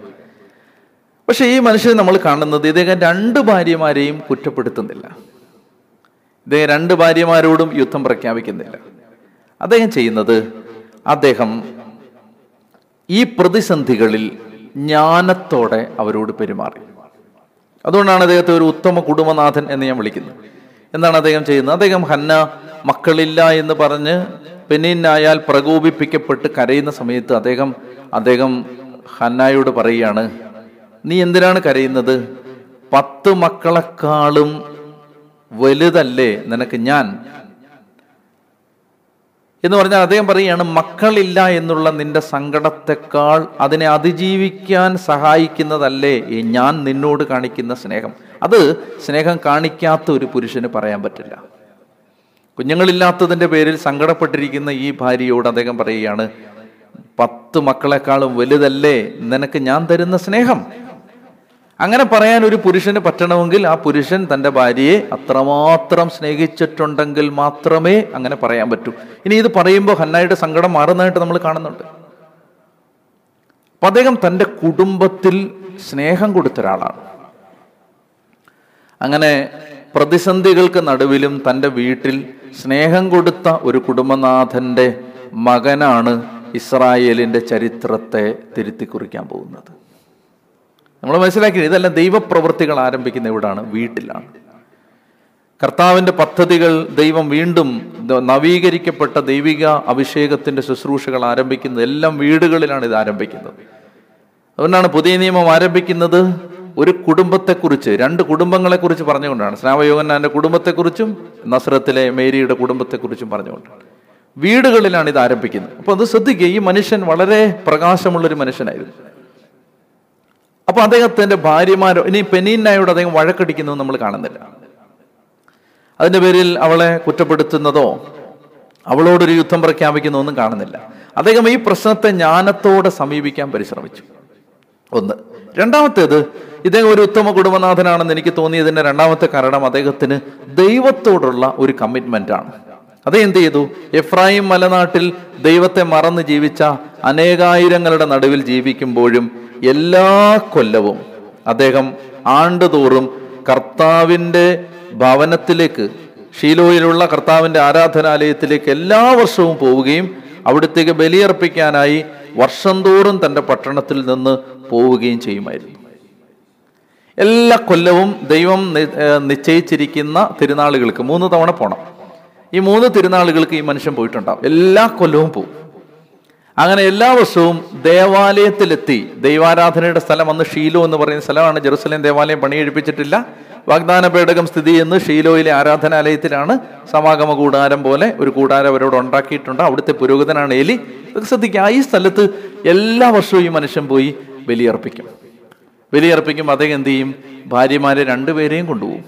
[SPEAKER 3] പക്ഷേ ഈ മനുഷ്യനെ നമ്മൾ കാണുന്നത് ഇദ്ദേഹം രണ്ട് ഭാര്യമാരെയും കുറ്റപ്പെടുത്തുന്നില്ല ഇദ്ദേഹം രണ്ട് ഭാര്യമാരോടും യുദ്ധം പ്രഖ്യാപിക്കുന്നില്ല അദ്ദേഹം ചെയ്യുന്നത് അദ്ദേഹം ഈ പ്രതിസന്ധികളിൽ ജ്ഞാനത്തോടെ അവരോട് പെരുമാറി അതുകൊണ്ടാണ് അദ്ദേഹത്തെ ഒരു ഉത്തമ കുടുംബനാഥൻ എന്ന് ഞാൻ വിളിക്കുന്നത് എന്താണ് അദ്ദേഹം ചെയ്യുന്നത് അദ്ദേഹം ഹന്ന മക്കളില്ല എന്ന് പറഞ്ഞ് പെനീനായാൽ പ്രകോപിപ്പിക്കപ്പെട്ട് കരയുന്ന സമയത്ത് അദ്ദേഹം അദ്ദേഹം ഹന്നായോട് പറയുകയാണ് നീ എന്തിനാണ് കരയുന്നത് പത്ത് മക്കളെക്കാളും വലുതല്ലേ നിനക്ക് ഞാൻ എന്ന് പറഞ്ഞാൽ അദ്ദേഹം പറയുകയാണ് മക്കളില്ല എന്നുള്ള നിന്റെ സങ്കടത്തെക്കാൾ അതിനെ അതിജീവിക്കാൻ സഹായിക്കുന്നതല്ലേ ഞാൻ നിന്നോട് കാണിക്കുന്ന സ്നേഹം അത് സ്നേഹം കാണിക്കാത്ത ഒരു പുരുഷന് പറയാൻ പറ്റില്ല കുഞ്ഞുങ്ങളില്ലാത്തതിൻ്റെ പേരിൽ സങ്കടപ്പെട്ടിരിക്കുന്ന ഈ ഭാര്യയോട് അദ്ദേഹം പറയുകയാണ് പത്ത് മക്കളെക്കാളും വലുതല്ലേ നിനക്ക് ഞാൻ തരുന്ന സ്നേഹം അങ്ങനെ പറയാൻ ഒരു പുരുഷന് പറ്റണമെങ്കിൽ ആ പുരുഷൻ തൻ്റെ ഭാര്യയെ അത്രമാത്രം സ്നേഹിച്ചിട്ടുണ്ടെങ്കിൽ മാത്രമേ അങ്ങനെ പറയാൻ പറ്റൂ ഇനി ഇത് പറയുമ്പോൾ ഹന്നായുടെ സങ്കടം മാറുന്നതായിട്ട് നമ്മൾ കാണുന്നുണ്ട് അപ്പം അദ്ദേഹം തൻ്റെ കുടുംബത്തിൽ സ്നേഹം കൊടുത്ത ഒരാളാണ് അങ്ങനെ പ്രതിസന്ധികൾക്ക് നടുവിലും തൻ്റെ വീട്ടിൽ സ്നേഹം കൊടുത്ത ഒരു കുടുംബനാഥൻ്റെ മകനാണ് ഇസ്രായേലിൻ്റെ ചരിത്രത്തെ തിരുത്തി കുറിക്കാൻ പോകുന്നത് നമ്മൾ മനസ്സിലാക്കി ഇതെല്ലാം ദൈവപ്രവൃത്തികൾ ആരംഭിക്കുന്ന എവിടാണ് വീട്ടിലാണ് കർത്താവിൻ്റെ പദ്ധതികൾ ദൈവം വീണ്ടും നവീകരിക്കപ്പെട്ട ദൈവിക അഭിഷേകത്തിൻ്റെ ശുശ്രൂഷകൾ ആരംഭിക്കുന്നത് എല്ലാം വീടുകളിലാണ് ഇത് ആരംഭിക്കുന്നത് അതുകൊണ്ടാണ് പുതിയ നിയമം ആരംഭിക്കുന്നത് ഒരു കുടുംബത്തെക്കുറിച്ച് രണ്ട് കുടുംബങ്ങളെക്കുറിച്ച് പറഞ്ഞുകൊണ്ടാണ് സ്നാവയോഗനാൻ്റെ കുടുംബത്തെക്കുറിച്ചും നസ്രത്തിലെ മേരിയുടെ കുടുംബത്തെക്കുറിച്ചും പറഞ്ഞുകൊണ്ടാണ് വീടുകളിലാണ് ഇത് ആരംഭിക്കുന്നത് അപ്പോൾ അത് ശ്രദ്ധിക്കുക ഈ മനുഷ്യൻ വളരെ പ്രകാശമുള്ളൊരു മനുഷ്യനായിരുന്നു അപ്പൊ അദ്ദേഹത്തിന്റെ ഭാര്യമാരോ ഇനി പെനീനായോട് അദ്ദേഹം വഴക്കടിക്കുന്നു നമ്മൾ കാണുന്നില്ല അതിന്റെ പേരിൽ അവളെ കുറ്റപ്പെടുത്തുന്നതോ അവളോടൊരു യുദ്ധം പ്രഖ്യാപിക്കുന്നോ ഒന്നും കാണുന്നില്ല അദ്ദേഹം ഈ പ്രശ്നത്തെ ജ്ഞാനത്തോടെ സമീപിക്കാൻ പരിശ്രമിച്ചു ഒന്ന് രണ്ടാമത്തേത് ഇദ്ദേഹം ഒരു ഉത്തമ കുടുംബനാഥനാണെന്ന് എനിക്ക് തോന്നിയതിന്റെ രണ്ടാമത്തെ കാരണം അദ്ദേഹത്തിന് ദൈവത്തോടുള്ള ഒരു കമ്മിറ്റ്മെന്റ് ആണ് അത് എന്ത് ചെയ്തു എഫ്രാഹിം മലനാട്ടിൽ ദൈവത്തെ മറന്ന് ജീവിച്ച അനേകായിരങ്ങളുടെ നടുവിൽ ജീവിക്കുമ്പോഴും എല്ലാ കൊല്ലവും അദ്ദേഹം ആണ്ടുതോറും കർത്താവിൻ്റെ ഭവനത്തിലേക്ക് ഷീലോയിലുള്ള കർത്താവിൻ്റെ ആരാധനാലയത്തിലേക്ക് എല്ലാ വർഷവും പോവുകയും അവിടത്തേക്ക് ബലിയർപ്പിക്കാനായി വർഷം തോറും തൻ്റെ പട്ടണത്തിൽ നിന്ന് പോവുകയും ചെയ്യുമായിരുന്നു എല്ലാ കൊല്ലവും ദൈവം നിശ്ചയിച്ചിരിക്കുന്ന തിരുനാളുകൾക്ക് മൂന്ന് തവണ പോണം ഈ മൂന്ന് തിരുനാളുകൾക്ക് ഈ മനുഷ്യൻ പോയിട്ടുണ്ടാവും എല്ലാ കൊല്ലവും പോവും അങ്ങനെ എല്ലാ വർഷവും ദേവാലയത്തിലെത്തി ദൈവാരാധനയുടെ സ്ഥലം അന്ന് ഷീലോ എന്ന് പറയുന്ന സ്ഥലമാണ് ജെറുസലേം ദേവാലയം പണിയെടുപ്പിച്ചിട്ടില്ല വാഗ്ദാന പേടകം സ്ഥിതി ചെയ്യുന്ന ഷീലോയിലെ ആരാധനാലയത്തിലാണ് സമാഗമ കൂടാരം പോലെ ഒരു കൂടാരം അവരോട് ഉണ്ടാക്കിയിട്ടുണ്ട് അവിടുത്തെ പുരോഹിതനാണ് എലി ശ്രദ്ധിക്കുക ഈ സ്ഥലത്ത് എല്ലാ വർഷവും ഈ മനുഷ്യൻ പോയി ബലിയർപ്പിക്കും ബലിയർപ്പിക്കും അദ്ദേഹം എന്ത് ചെയ്യും ഭാര്യമാരെ രണ്ടുപേരെയും കൊണ്ടുപോകും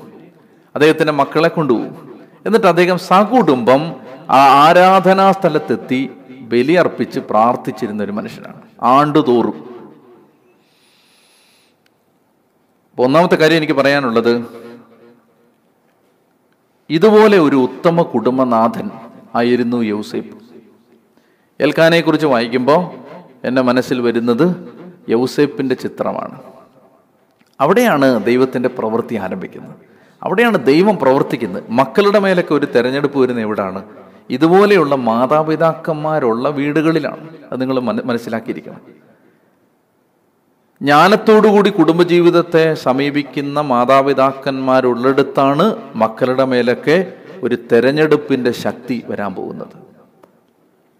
[SPEAKER 3] അദ്ദേഹത്തിൻ്റെ മക്കളെ കൊണ്ടുപോകും എന്നിട്ട് അദ്ദേഹം സകുടുംബം ആ ആരാധനാ സ്ഥലത്തെത്തി ബലിയർപ്പിച്ച് പ്രാർത്ഥിച്ചിരുന്ന ഒരു മനുഷ്യനാണ് ആണ്ടുതോറും ഒന്നാമത്തെ കാര്യം എനിക്ക് പറയാനുള്ളത് ഇതുപോലെ ഒരു ഉത്തമ കുടുംബനാഥൻ ആയിരുന്നു യൗസേപ്പ് എൽക്കാനെ കുറിച്ച് വായിക്കുമ്പോൾ എൻ്റെ മനസ്സിൽ വരുന്നത് യൗസേപ്പിൻ്റെ ചിത്രമാണ് അവിടെയാണ് ദൈവത്തിൻ്റെ പ്രവൃത്തി ആരംഭിക്കുന്നത് അവിടെയാണ് ദൈവം പ്രവർത്തിക്കുന്നത് മക്കളുടെ മേലൊക്കെ ഒരു തെരഞ്ഞെടുപ്പ് വരുന്നത് എവിടാണ് ഇതുപോലെയുള്ള മാതാപിതാക്കന്മാരുള്ള വീടുകളിലാണ് അത് നിങ്ങൾ മനസ്സിലാക്കിയിരിക്കണം ജ്ഞാനത്തോടുകൂടി കുടുംബജീവിതത്തെ സമീപിക്കുന്ന മാതാപിതാക്കന്മാരുള്ളിടത്താണ് മക്കളുടെ മേലൊക്കെ ഒരു തെരഞ്ഞെടുപ്പിൻ്റെ ശക്തി വരാൻ പോകുന്നത്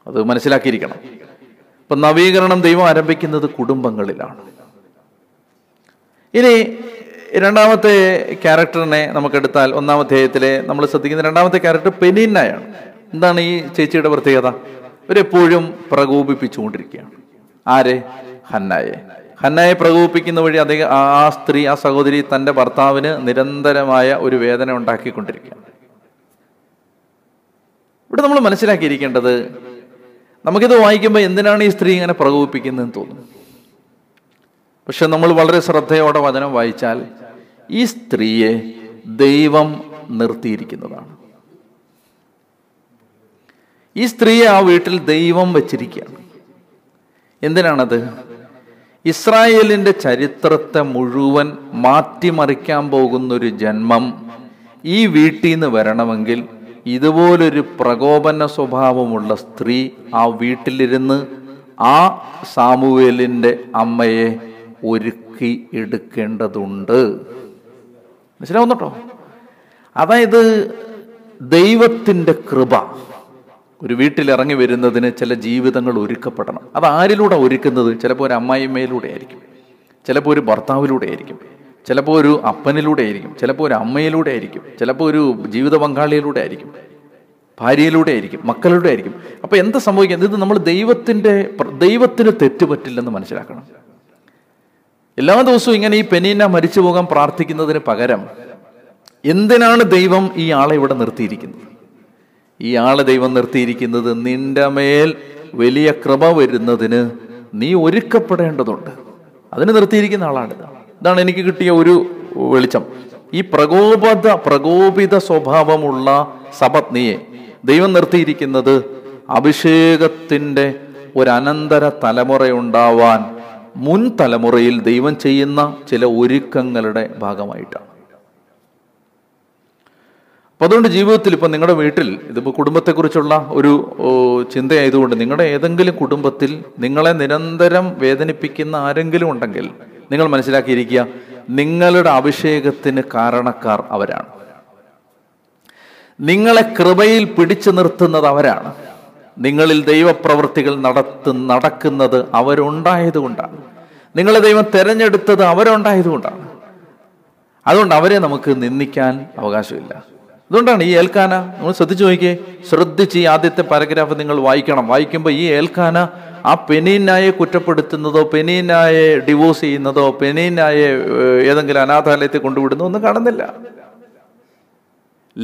[SPEAKER 3] അത് മനസ്സിലാക്കിയിരിക്കണം ഇപ്പൊ നവീകരണം ദൈവം ആരംഭിക്കുന്നത് കുടുംബങ്ങളിലാണ് ഇനി രണ്ടാമത്തെ ക്യാരക്ടറിനെ നമുക്കെടുത്താൽ അധ്യായത്തിലെ നമ്മൾ ശ്രദ്ധിക്കുന്ന രണ്ടാമത്തെ ക്യാരക്ടർ പെനീനയാണ് എന്താണ് ഈ ചേച്ചിയുടെ പ്രത്യേകത ഇവരെപ്പോഴും പ്രകോപിപ്പിച്ചുകൊണ്ടിരിക്കുകയാണ് ആരെ ഹന്നായെ ഹന്നായെ പ്രകോപിപ്പിക്കുന്ന വഴി അദ്ദേഹം ആ സ്ത്രീ ആ സഹോദരി തൻ്റെ ഭർത്താവിന് നിരന്തരമായ ഒരു വേദന ഉണ്ടാക്കിക്കൊണ്ടിരിക്കുകയാണ് ഇവിടെ നമ്മൾ മനസ്സിലാക്കിയിരിക്കേണ്ടത് നമുക്കിത് വായിക്കുമ്പോൾ എന്തിനാണ് ഈ സ്ത്രീ ഇങ്ങനെ പ്രകോപിപ്പിക്കുന്നതെന്ന് തോന്നും പക്ഷെ നമ്മൾ വളരെ ശ്രദ്ധയോടെ വചനം വായിച്ചാൽ ഈ സ്ത്രീയെ ദൈവം നിർത്തിയിരിക്കുന്നതാണ് ഈ സ്ത്രീയെ ആ വീട്ടിൽ ദൈവം വച്ചിരിക്കുകയാണ് എന്തിനാണത് ഇസ്രായേലിൻ്റെ ചരിത്രത്തെ മുഴുവൻ മാറ്റിമറിക്കാൻ പോകുന്നൊരു ജന്മം ഈ വീട്ടിൽ നിന്ന് വരണമെങ്കിൽ ഇതുപോലൊരു പ്രകോപന സ്വഭാവമുള്ള സ്ത്രീ ആ വീട്ടിലിരുന്ന് ആ സാമുവേലിൻ്റെ അമ്മയെ ഒരുക്കി എടുക്കേണ്ടതുണ്ട് മനസ്സിലാവുന്നുട്ടോ അതായത് ദൈവത്തിൻ്റെ കൃപ ഒരു വീട്ടിലിറങ്ങി വരുന്നതിന് ചില ജീവിതങ്ങൾ ഒരുക്കപ്പെടണം അത് ആരിലൂടെ ഒരുക്കുന്നത് ചിലപ്പോൾ ഒരു അമ്മായിമ്മയിലൂടെ ആയിരിക്കും ചിലപ്പോൾ ഒരു ഭർത്താവിലൂടെ ആയിരിക്കും ചിലപ്പോൾ ഒരു അപ്പനിലൂടെ ആയിരിക്കും ചിലപ്പോൾ ഒരു അമ്മയിലൂടെ ആയിരിക്കും ചിലപ്പോൾ ഒരു ജീവിത പങ്കാളിയിലൂടെ ആയിരിക്കും ഭാര്യയിലൂടെ ആയിരിക്കും മക്കളിലൂടെ ആയിരിക്കും അപ്പോൾ എന്താ സംഭവിക്കുന്നത് ഇത് നമ്മൾ ദൈവത്തിൻ്റെ ദൈവത്തിന് തെറ്റുപറ്റില്ലെന്ന് മനസ്സിലാക്കണം എല്ലാ ദിവസവും ഇങ്ങനെ ഈ പെനീന മരിച്ചു പോകാൻ പ്രാർത്ഥിക്കുന്നതിന് പകരം എന്തിനാണ് ദൈവം ഈ ആളെ ഇവിടെ നിർത്തിയിരിക്കുന്നത് ഈ ആളെ ദൈവം നിർത്തിയിരിക്കുന്നത് നിന്റെ മേൽ വലിയ കൃപ വരുന്നതിന് നീ ഒരുക്കപ്പെടേണ്ടതുണ്ട് അതിന് നിർത്തിയിരിക്കുന്ന ആളാണിത് ഇതാണ് എനിക്ക് കിട്ടിയ ഒരു വെളിച്ചം ഈ പ്രകോപത പ്രകോപിത സ്വഭാവമുള്ള സപത്നിയെ ദൈവം നിർത്തിയിരിക്കുന്നത് അഭിഷേകത്തിൻ്റെ ഒരനന്തര തലമുറയുണ്ടാവാൻ മുൻ തലമുറയിൽ ദൈവം ചെയ്യുന്ന ചില ഒരുക്കങ്ങളുടെ ഭാഗമായിട്ടാണ് അപ്പോൾ അതുകൊണ്ട് ജീവിതത്തിൽ ഇപ്പം നിങ്ങളുടെ വീട്ടിൽ ഇതിപ്പോൾ കുടുംബത്തെക്കുറിച്ചുള്ള ഒരു ചിന്തയായതുകൊണ്ട് നിങ്ങളുടെ ഏതെങ്കിലും കുടുംബത്തിൽ നിങ്ങളെ നിരന്തരം വേദനിപ്പിക്കുന്ന ആരെങ്കിലും ഉണ്ടെങ്കിൽ നിങ്ങൾ മനസ്സിലാക്കിയിരിക്കുക നിങ്ങളുടെ അഭിഷേകത്തിന് കാരണക്കാർ അവരാണ് നിങ്ങളെ കൃപയിൽ പിടിച്ചു നിർത്തുന്നത് അവരാണ് നിങ്ങളിൽ ദൈവപ്രവൃത്തികൾ നടത്തു നടക്കുന്നത് അവരുണ്ടായതുകൊണ്ടാണ് നിങ്ങളെ ദൈവം തിരഞ്ഞെടുത്തത് അവരുണ്ടായതുകൊണ്ടാണ് അതുകൊണ്ട് അവരെ നമുക്ക് നിന്ദിക്കാൻ അവകാശമില്ല അതുകൊണ്ടാണ് ഈ ഏൽക്കാന നമ്മൾ ശ്രദ്ധിച്ചു നോക്കിയേ ശ്രദ്ധിച്ച് ഈ ആദ്യത്തെ പാരഗ്രാഫ് നിങ്ങൾ വായിക്കണം വായിക്കുമ്പോൾ ഈ ഏൽക്കാന ആ പെനീനായെ കുറ്റപ്പെടുത്തുന്നതോ പെനീനായെ ഡിവോഴ്സ് ചെയ്യുന്നതോ പെനീനായെ ഏതെങ്കിലും അനാഥാലയത്തിൽ കൊണ്ടുവിടുന്നോ ഒന്നും കാണുന്നില്ല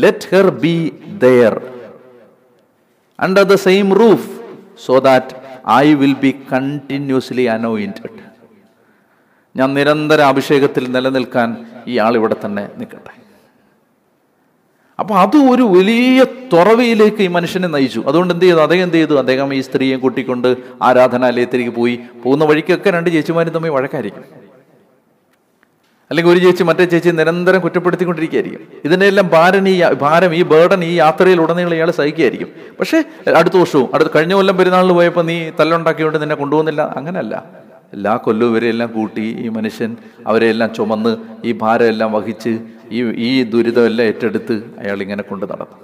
[SPEAKER 3] let her be there under the same roof so that I will be continuously anointed ഞാൻ നിരന്തര അഭിഷേകത്തിൽ നിലനിൽക്കാൻ ഈ ഇവിടെ തന്നെ നിൽക്കട്ടെ അപ്പോൾ അത് ഒരു വലിയ തുറവയിലേക്ക് ഈ മനുഷ്യനെ നയിച്ചു അതുകൊണ്ട് എന്ത് ചെയ്തു അദ്ദേഹം എന്ത് ചെയ്തു അദ്ദേഹം ഈ സ്ത്രീയെ കൂട്ടിക്കൊണ്ട് ആരാധനാലയത്തിലേക്ക് പോയി പോകുന്ന വഴിക്കൊക്കെ രണ്ട് ചേച്ചിമാരും തമ്മിൽ വഴക്കായിരിക്കും അല്ലെങ്കിൽ ഒരു ചേച്ചി മറ്റേ ചേച്ചി നിരന്തരം കുറ്റപ്പെടുത്തിക്കൊണ്ടിരിക്കുകയായിരിക്കും ഇതിനെല്ലാം ഭാരം ഈ ഭാരം ഈ ബേർഡൻ ഈ യാത്രയിൽ ഉടനീളം ഇയാൾ സഹിക്കുകയായിരിക്കും പക്ഷേ അടുത്ത വർഷവും അടുത്ത കഴിഞ്ഞ കൊല്ലം പെരുന്നാളിൽ പോയപ്പോൾ നീ തല്ലുണ്ടാക്കിയോണ്ട് നിന്നെ കൊണ്ടുപോകുന്നില്ല അങ്ങനെയല്ല എല്ലാ കൊല്ലവും ഇവരെയെല്ലാം കൂട്ടി ഈ മനുഷ്യൻ അവരെയെല്ലാം ചുമന്ന് ഈ ഭാരമെല്ലാം വഹിച്ച് ഈ ഈ ദുരിതമെല്ലാം ഏറ്റെടുത്ത് അയാൾ ഇങ്ങനെ കൊണ്ട് നടന്നു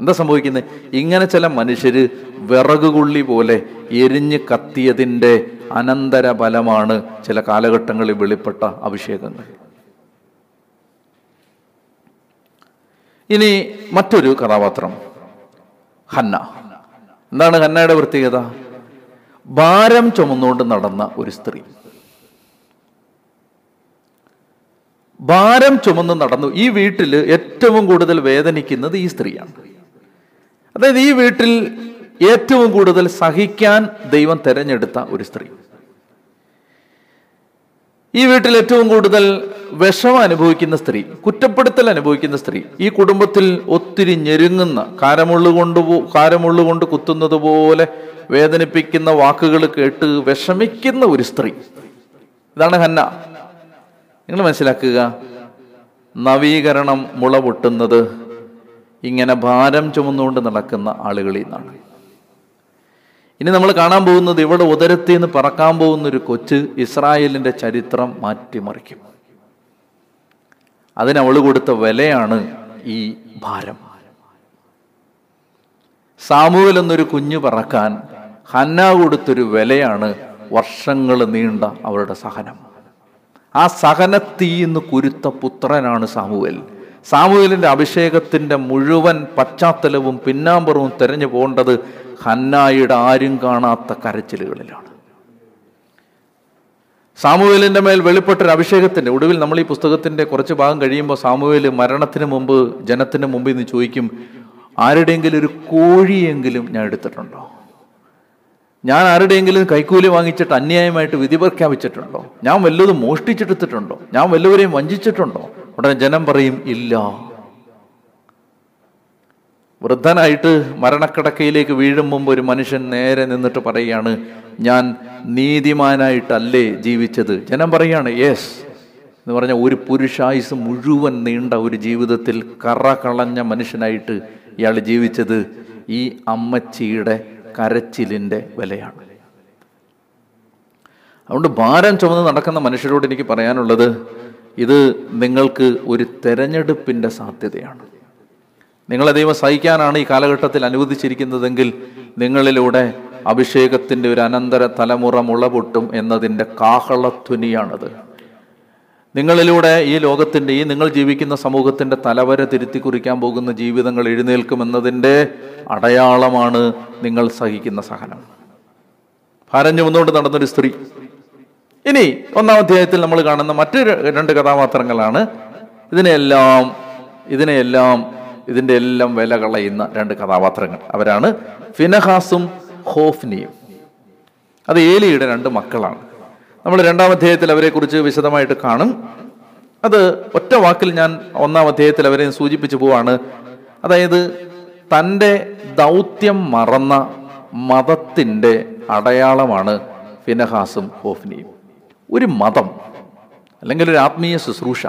[SPEAKER 3] എന്താ സംഭവിക്കുന്നത് ഇങ്ങനെ ചില മനുഷ്യർ വിറകുകുള്ളി പോലെ എരിഞ്ഞ് കത്തിയതിൻ്റെ അനന്തര ഫലമാണ് ചില കാലഘട്ടങ്ങളിൽ വെളിപ്പെട്ട അഭിഷേകങ്ങൾ ഇനി മറ്റൊരു കഥാപാത്രം ഹന്ന എന്താണ് ഹന്നയുടെ പ്രത്യേകത ഭാരം ചുമന്നുകൊണ്ട് നടന്ന ഒരു സ്ത്രീ ഭാരം ചുമന്ന് നടന്നു ഈ വീട്ടിൽ ഏറ്റവും കൂടുതൽ വേദനിക്കുന്നത് ഈ സ്ത്രീയാണ് അതായത് ഈ വീട്ടിൽ ഏറ്റവും കൂടുതൽ സഹിക്കാൻ ദൈവം തിരഞ്ഞെടുത്ത ഒരു സ്ത്രീ ഈ വീട്ടിൽ ഏറ്റവും കൂടുതൽ വിഷമം അനുഭവിക്കുന്ന സ്ത്രീ കുറ്റപ്പെടുത്തൽ അനുഭവിക്കുന്ന സ്ത്രീ ഈ കുടുംബത്തിൽ ഒത്തിരി ഞെരുങ്ങുന്ന കാരമുള്ളുകൊണ്ട് കാരമുള്ളുകൊണ്ട് കുത്തുന്നത് പോലെ വേദനിപ്പിക്കുന്ന വാക്കുകൾ കേട്ട് വിഷമിക്കുന്ന ഒരു സ്ത്രീ ഇതാണ് ഹന്ന നിങ്ങൾ മനസ്സിലാക്കുക നവീകരണം മുള പൊട്ടുന്നത് ഇങ്ങനെ ഭാരം ചുമന്നുകൊണ്ട് നടക്കുന്ന ആളുകളിൽ നിന്നാണ് ഇനി നമ്മൾ കാണാൻ പോകുന്നത് ഇവിടെ ഉദരത്തിൽ നിന്ന് പറക്കാൻ പോകുന്ന ഒരു കൊച്ച് ഇസ്രായേലിൻ്റെ ചരിത്രം മാറ്റിമറിക്കും അതിനവൾ കൊടുത്ത വിലയാണ് ഈ ഭാരം സാമുവൽ എന്നൊരു കുഞ്ഞു പറക്കാൻ ഹന്ന കൊടുത്തൊരു വിലയാണ് വർഷങ്ങൾ നീണ്ട അവരുടെ സഹനം ആ സഹനത്തീന്ന് കുരുത്ത പുത്രനാണ് സാമുവൽ സാമുവലിൻ്റെ അഭിഷേകത്തിൻ്റെ മുഴുവൻ പശ്ചാത്തലവും പിന്നാമ്പറവും തിരഞ്ഞു പോകേണ്ടത് ഹന്നായിയുടെ ആരും കാണാത്ത കരച്ചിലുകളിലാണ് സാമുവേലിൻ്റെ മേൽ വെളിപ്പെട്ടൊരു അഭിഷേകത്തിൻ്റെ ഒടുവിൽ നമ്മൾ ഈ പുസ്തകത്തിൻ്റെ കുറച്ച് ഭാഗം കഴിയുമ്പോൾ സാമുവേൽ മരണത്തിന് മുമ്പ് ജനത്തിന് മുമ്പിൽ നിന്ന് ചോദിക്കും ആരുടെയെങ്കിലും ഒരു കോഴിയെങ്കിലും ഞാൻ എടുത്തിട്ടുണ്ടോ ഞാൻ ആരുടെയെങ്കിലും കൈക്കൂലി വാങ്ങിച്ചിട്ട് അന്യായമായിട്ട് വിധി പ്രഖ്യാപിച്ചിട്ടുണ്ടോ ഞാൻ വല്ലതും മോഷ്ടിച്ചെടുത്തിട്ടുണ്ടോ ഞാൻ വല്ലവരെയും വഞ്ചിച്ചിട്ടുണ്ടോ ഉടനെ ജനം പറയും ഇല്ല വൃദ്ധനായിട്ട് മരണക്കിടക്കയിലേക്ക് വീഴും മുമ്പ് ഒരു മനുഷ്യൻ നേരെ നിന്നിട്ട് പറയുകയാണ് ഞാൻ നീതിമാനായിട്ടല്ലേ ജീവിച്ചത് ജനം പറയാണ് യെസ് എന്ന് പറഞ്ഞാൽ ഒരു പുരുഷായുസ് മുഴുവൻ നീണ്ട ഒരു ജീവിതത്തിൽ കറ കളഞ്ഞ മനുഷ്യനായിട്ട് ഇയാൾ ജീവിച്ചത് ഈ അമ്മച്ചിയുടെ കരച്ചിലിൻ്റെ വിലയാണ് അതുകൊണ്ട് ഭാരം ചുമന്ന് നടക്കുന്ന മനുഷ്യരോട് എനിക്ക് പറയാനുള്ളത് ഇത് നിങ്ങൾക്ക് ഒരു തെരഞ്ഞെടുപ്പിൻ്റെ സാധ്യതയാണ് നിങ്ങളെ ദൈവം സഹിക്കാനാണ് ഈ കാലഘട്ടത്തിൽ അനുവദിച്ചിരിക്കുന്നതെങ്കിൽ നിങ്ങളിലൂടെ അഭിഷേകത്തിൻ്റെ ഒരു അനന്തര തലമുറ മുളപൊട്ടും എന്നതിൻ്റെ കാഹളധ്വനിയാണത് നിങ്ങളിലൂടെ ഈ ലോകത്തിൻ്റെ ഈ നിങ്ങൾ ജീവിക്കുന്ന സമൂഹത്തിൻ്റെ തലവര തിരുത്തി കുറിക്കാൻ പോകുന്ന ജീവിതങ്ങൾ എഴുന്നേൽക്കുമെന്നതിൻ്റെ അടയാളമാണ് നിങ്ങൾ സഹിക്കുന്ന സഹനം ഭാരം ചുമന്നുകൊണ്ട് നടന്നൊരു സ്ത്രീ ഇനി ഒന്നാം അധ്യായത്തിൽ നമ്മൾ കാണുന്ന മറ്റു രണ്ട് കഥാപാത്രങ്ങളാണ് ഇതിനെയെല്ലാം ഇതിനെയെല്ലാം ഇതിൻ്റെ എല്ലാം വില കളയുന്ന രണ്ട് കഥാപാത്രങ്ങൾ അവരാണ് ഫിനഹാസും ഹോഫ്നിയും അത് ഏലിയുടെ രണ്ട് മക്കളാണ് നമ്മൾ രണ്ടാം അധ്യായത്തിൽ അവരെക്കുറിച്ച് വിശദമായിട്ട് കാണും അത് ഒറ്റ വാക്കിൽ ഞാൻ ഒന്നാം അധ്യായത്തിൽ അവരെ സൂചിപ്പിച്ചു പോവാണ് അതായത് തൻ്റെ ദൗത്യം മറന്ന മതത്തിൻ്റെ അടയാളമാണ് ഫിനഹാസും ഹോഫ്നിയും ഒരു മതം അല്ലെങ്കിൽ ഒരു ആത്മീയ ശുശ്രൂഷ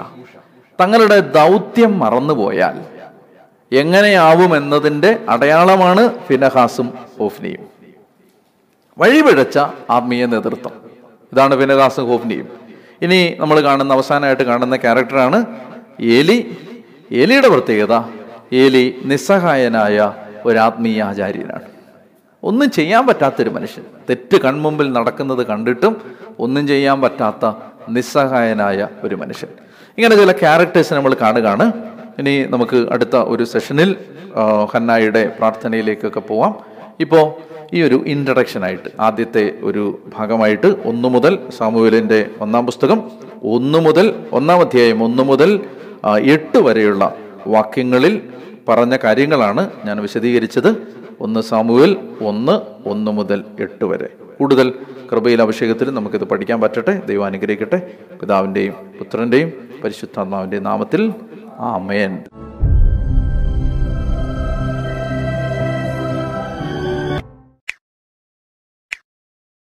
[SPEAKER 3] തങ്ങളുടെ ദൗത്യം മറന്നുപോയാൽ എന്നതിൻ്റെ അടയാളമാണ് ഫിനഹാസും ഹോഫ്നിയും വഴിപിഴച്ച ആത്മീയ നേതൃത്വം ഇതാണ് വിനദാസ് ഹോപ്നിയും ഇനി നമ്മൾ കാണുന്ന അവസാനമായിട്ട് കാണുന്ന ക്യാരക്ടറാണ് ഏലി ഏലിയുടെ പ്രത്യേകത ഏലി നിസ്സഹായനായ ഒരു ആത്മീയ ആചാര്യനാണ് ഒന്നും ചെയ്യാൻ പറ്റാത്തൊരു മനുഷ്യൻ തെറ്റ് കൺമുമ്പിൽ നടക്കുന്നത് കണ്ടിട്ടും ഒന്നും ചെയ്യാൻ പറ്റാത്ത നിസ്സഹായനായ ഒരു മനുഷ്യൻ ഇങ്ങനെ ചില ക്യാരക്ടേഴ്സ് നമ്മൾ കാണുകയാണ് ഇനി നമുക്ക് അടുത്ത ഒരു സെഷനിൽ ഹന്നായുടെ പ്രാർത്ഥനയിലേക്കൊക്കെ പോവാം ഇപ്പോൾ ഈ ഒരു ഇൻട്രഡക്ഷനായിട്ട് ആദ്യത്തെ ഒരു ഭാഗമായിട്ട് ഒന്ന് മുതൽ സാമൂഹ്യലിൻ്റെ ഒന്നാം പുസ്തകം ഒന്ന് മുതൽ ഒന്നാം അധ്യായം ഒന്ന് മുതൽ എട്ട് വരെയുള്ള വാക്യങ്ങളിൽ പറഞ്ഞ കാര്യങ്ങളാണ് ഞാൻ വിശദീകരിച്ചത് ഒന്ന് സാമൂഹ്യൽ ഒന്ന് ഒന്ന് മുതൽ എട്ട് വരെ കൂടുതൽ കൃപയിൽ അഭിഷേകത്തിൽ നമുക്കിത് പഠിക്കാൻ പറ്റട്ടെ ദൈവം അനുഗ്രഹിക്കട്ടെ പിതാവിൻ്റെയും പുത്രൻ്റെയും പരിശുദ്ധാത്മാവിൻ്റെയും നാമത്തിൽ ആമയൻ